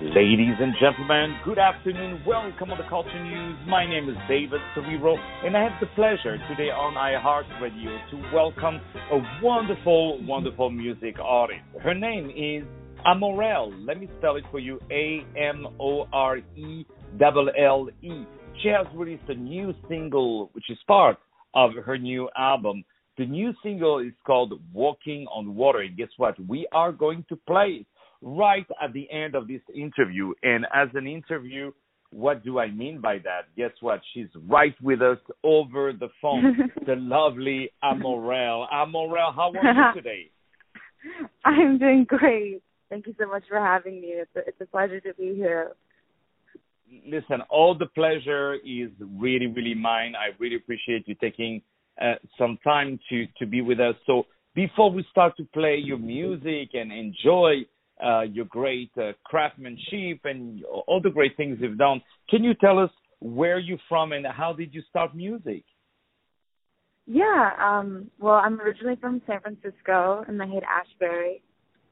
Ladies and gentlemen, good afternoon. Welcome to the Culture News. My name is David Cerrero, and I have the pleasure today on iHeartRadio to welcome a wonderful, wonderful music artist. Her name is Amorelle. Let me spell it for you A M O R E L L E. She has released a new single, which is part of her new album. The new single is called Walking on Water. And guess what? We are going to play it right at the end of this interview. And as an interview, what do I mean by that? Guess what? She's right with us over the phone. the lovely Amorelle. Amorelle, how are you today? I'm doing great. Thank you so much for having me. It's a, it's a pleasure to be here. Listen, all the pleasure is really, really mine. I really appreciate you taking uh, some time to to be with us. So before we start to play your music and enjoy uh, your great uh, craftsmanship and all the great things you've done. Can you tell us where you're from and how did you start music? Yeah, um, well, I'm originally from San Francisco in the Haight-Ashbury,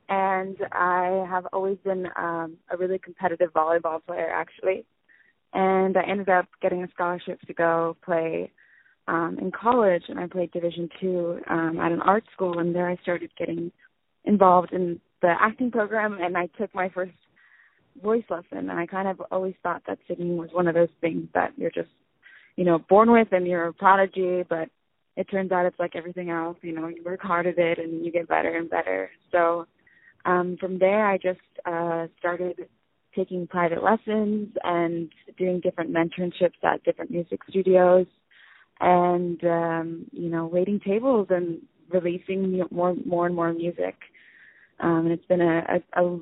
and I have always been um, a really competitive volleyball player, actually. And I ended up getting a scholarship to go play um, in college, and I played Division two um, at an art school, and there I started getting involved in the acting program and I took my first voice lesson and I kind of always thought that singing was one of those things that you're just, you know, born with and you're a prodigy, but it turns out it's like everything else, you know, you work hard at it and you get better and better. So um from there I just uh started taking private lessons and doing different mentorships at different music studios and um you know waiting tables and releasing more more and more music um, and it's been a, a, a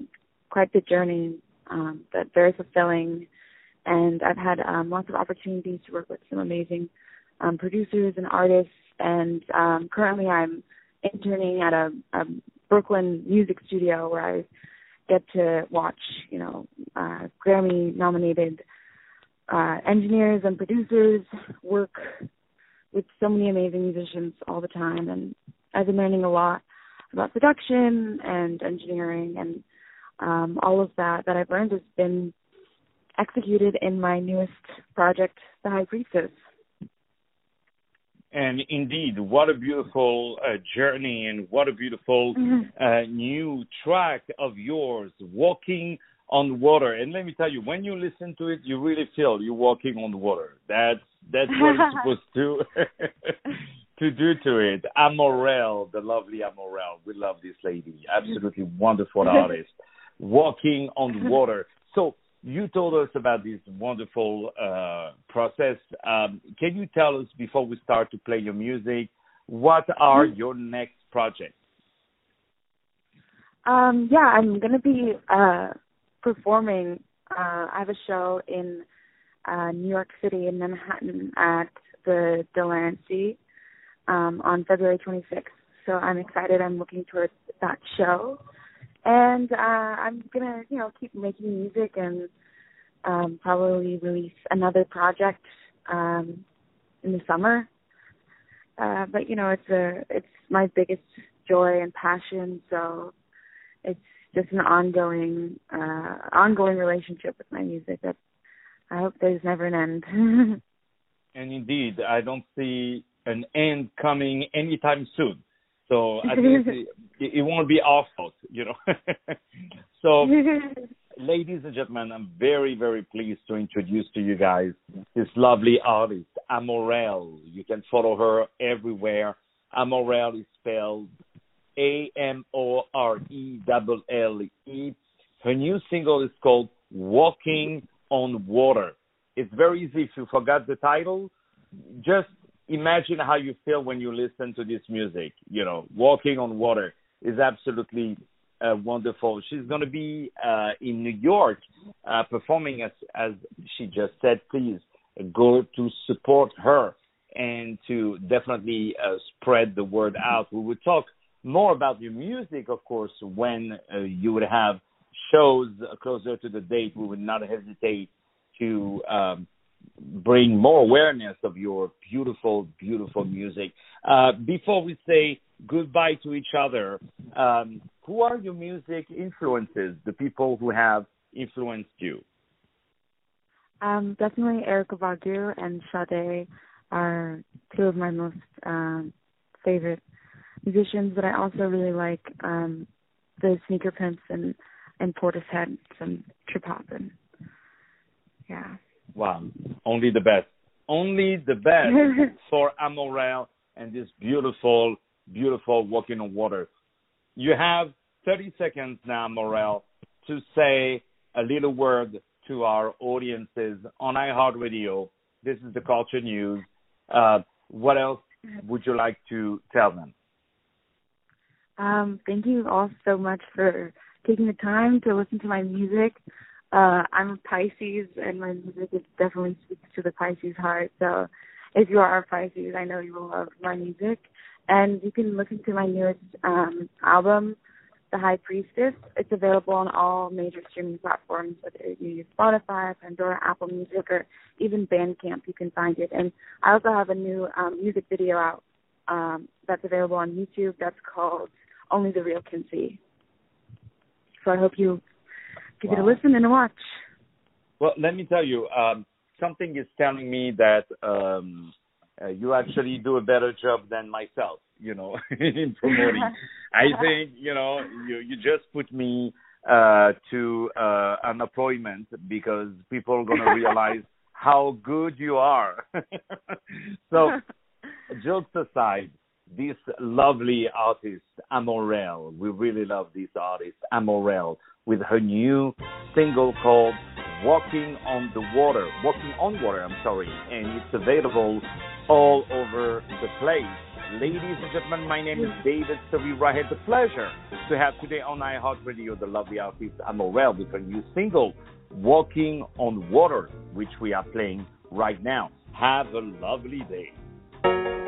quite the journey, um, but very fulfilling. And I've had um, lots of opportunities to work with some amazing um, producers and artists. And um, currently, I'm interning at a, a Brooklyn music studio where I get to watch, you know, uh, Grammy-nominated uh, engineers and producers work with so many amazing musicians all the time, and I've been learning a lot about production and engineering and um, all of that that I've learned has been executed in my newest project, The High Priestess. And indeed, what a beautiful uh, journey and what a beautiful mm-hmm. uh, new track of yours, Walking on Water. And let me tell you, when you listen to it, you really feel you're walking on water. That's that's what it's supposed to to do to it. Amorelle, the lovely Amorelle. We love this lady. Absolutely wonderful artist. Walking on water. So you told us about this wonderful uh, process. Um, can you tell us before we start to play your music, what are mm-hmm. your next projects? Um, yeah, I'm going to be uh, performing. Uh, I have a show in uh, New York City in Manhattan at the Delancey um, on February 26th. So I'm excited. I'm looking towards that show, and uh, I'm gonna, you know, keep making music and um, probably release another project um, in the summer. Uh, but you know, it's a it's my biggest joy and passion. So it's just an ongoing uh, ongoing relationship with my music that I hope there's never an end. and indeed, I don't see an end coming anytime soon. So I think it, it won't be our fault, you know. so, ladies and gentlemen, I'm very, very pleased to introduce to you guys this lovely artist, Amorelle. You can follow her everywhere. Amorelle is spelled A M O R E L L E. Her new single is called Walking on Water. It's very easy if you forgot the title. Just imagine how you feel when you listen to this music. You know, walking on water is absolutely uh, wonderful. She's going to be uh, in New York uh, performing as as she just said. Please go to support her and to definitely uh, spread the word out. We will talk more about your music, of course, when uh, you would have shows closer to the date. We would not hesitate to um, bring more awareness of your beautiful, beautiful music. Uh, before we say goodbye to each other, um, who are your music influences? The people who have influenced you? Um, definitely Erykah Badu and Sade are two of my most um, favorite musicians, but I also really like um, the Sneaker Pimps and and Portishead, some trip hop and yeah. Wow, only the best, only the best for Amorelle and this beautiful, beautiful walking on water. You have 30 seconds now, Morel, to say a little word to our audiences on iHeartRadio. This is the Culture News. Uh, what else would you like to tell them? Um, thank you all so much for taking the time to listen to my music. Uh, I'm a Pisces, and my music definitely speaks to the Pisces heart. So, if you are a Pisces, I know you will love my music. And you can listen to my newest um, album, The High Priestess. It's available on all major streaming platforms, whether you use Spotify, Pandora, Apple Music, or even Bandcamp. You can find it. And I also have a new um, music video out um, that's available on YouTube. That's called Only the Real Can See. So I hope you give wow. it a listen and a watch. Well, let me tell you, um, something is telling me that um, uh, you actually do a better job than myself, you know, in promoting. I think, you know, you you just put me uh to uh an appointment because people are going to realize how good you are. so, jokes aside, this lovely artist Amorelle, we really love this artist Amorelle with her new single called Walking on the Water, Walking on Water, I'm sorry, and it's available all over the place. Ladies and gentlemen, my name is David Savira. I had the pleasure to have today on iHeartRadio the lovely artist Amorelle with her new single, Walking on Water, which we are playing right now. Have a lovely day.